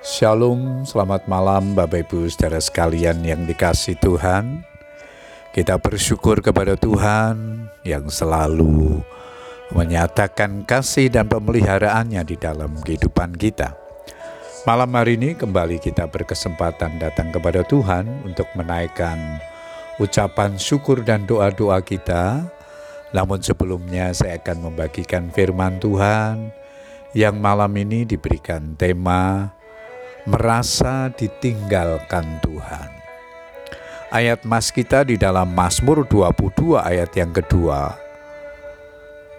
Shalom, selamat malam Bapak Ibu saudara sekalian yang dikasih Tuhan. Kita bersyukur kepada Tuhan yang selalu menyatakan kasih dan pemeliharaannya di dalam kehidupan kita. Malam hari ini kembali kita berkesempatan datang kepada Tuhan untuk menaikkan ucapan syukur dan doa-doa kita. Namun sebelumnya saya akan membagikan firman Tuhan yang malam ini diberikan tema merasa ditinggalkan Tuhan. Ayat mas kita di dalam Mazmur 22 ayat yang kedua.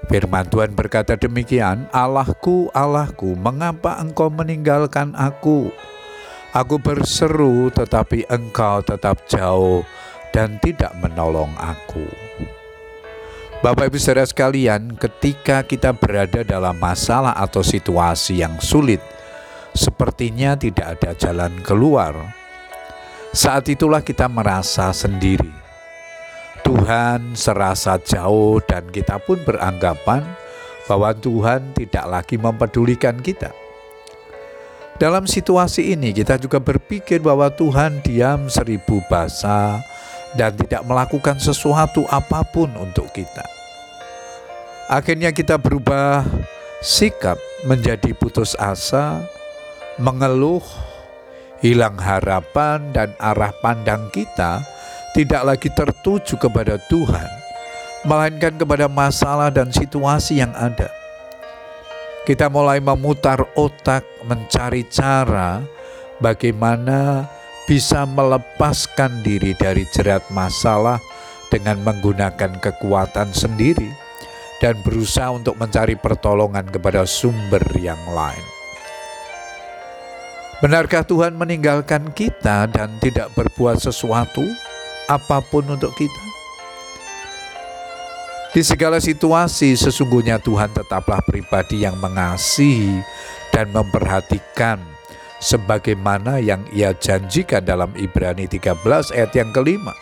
Firman Tuhan berkata demikian, Allahku, Allahku, mengapa engkau meninggalkan aku? Aku berseru tetapi engkau tetap jauh dan tidak menolong aku. Bapak Ibu Saudara sekalian, ketika kita berada dalam masalah atau situasi yang sulit, sepertinya tidak ada jalan keluar. Saat itulah kita merasa sendiri. Tuhan serasa jauh dan kita pun beranggapan bahwa Tuhan tidak lagi mempedulikan kita. Dalam situasi ini kita juga berpikir bahwa Tuhan diam seribu bahasa dan tidak melakukan sesuatu apa pun untuk kita. Akhirnya kita berubah sikap menjadi putus asa, mengeluh, hilang harapan, dan arah pandang kita tidak lagi tertuju kepada Tuhan, melainkan kepada masalah dan situasi yang ada. Kita mulai memutar otak, mencari cara bagaimana bisa melepaskan diri dari jerat masalah dengan menggunakan kekuatan sendiri dan berusaha untuk mencari pertolongan kepada sumber yang lain. Benarkah Tuhan meninggalkan kita dan tidak berbuat sesuatu apa pun untuk kita? Di segala situasi sesungguhnya Tuhan tetaplah pribadi yang mengasihi dan memperhatikan sebagaimana yang ia janjikan dalam Ibrani 13 ayat yang kelima.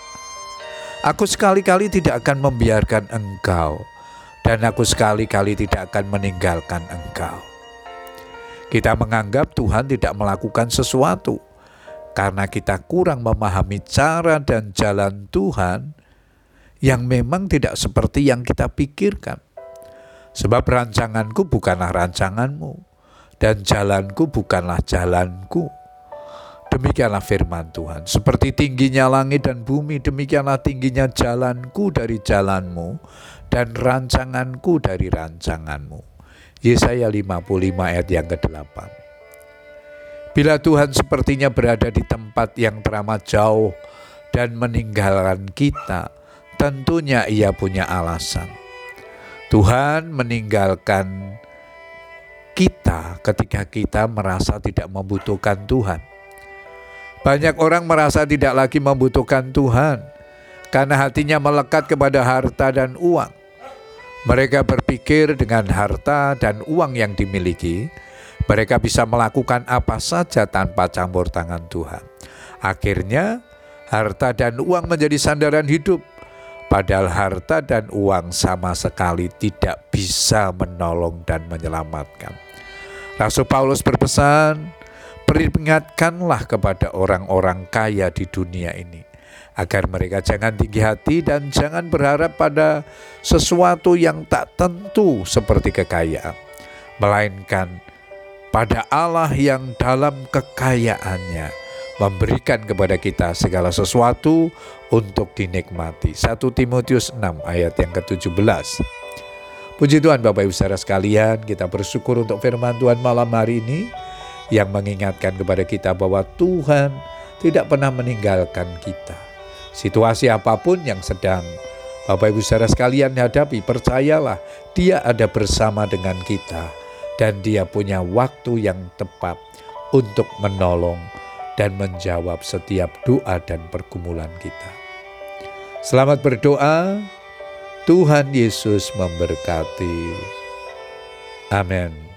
Aku sekali-kali tidak akan membiarkan engkau dan aku sekali-kali tidak akan meninggalkan engkau. Kita menganggap Tuhan tidak melakukan sesuatu karena kita kurang memahami cara dan jalan Tuhan yang memang tidak seperti yang kita pikirkan. Sebab rancanganku bukanlah rancanganmu dan jalanku bukanlah jalanku. Demikianlah firman Tuhan. Seperti tingginya langit dan bumi, demikianlah tingginya jalanku dari jalanmu dan rancanganku dari rancanganmu. Yesaya 55 ayat yang ke-8. Bila Tuhan sepertinya berada di tempat yang teramat jauh dan meninggalkan kita, tentunya ia punya alasan. Tuhan meninggalkan kita ketika kita merasa tidak membutuhkan Tuhan. Banyak orang merasa tidak lagi membutuhkan Tuhan karena hatinya melekat kepada harta dan uang. Mereka berpikir dengan harta dan uang yang dimiliki, mereka bisa melakukan apa saja tanpa campur tangan Tuhan. Akhirnya, harta dan uang menjadi sandaran hidup, padahal harta dan uang sama sekali tidak bisa menolong dan menyelamatkan. Rasul Paulus berpesan, "Peringatkanlah kepada orang-orang kaya di dunia ini." Agar mereka jangan tinggi hati dan jangan berharap pada sesuatu yang tak tentu seperti kekayaan, melainkan pada Allah yang dalam kekayaannya memberikan kepada kita segala sesuatu untuk dinikmati. 1 Timotius 6 ayat yang ke-17. Puji Tuhan Bapak Ibu saudara sekalian, kita bersyukur untuk firman Tuhan malam hari ini yang mengingatkan kepada kita bahwa Tuhan tidak pernah meninggalkan kita Situasi apa pun yang sedang Bapak Ibu saudara sekalian hadapi, percayalah dia ada bersama dengan kita dan dia punya waktu yang tepat untuk menolong dan menjawab setiap doa dan pergumulan kita. Selamat berdoa, Tuhan Yesus memberkati. Amin.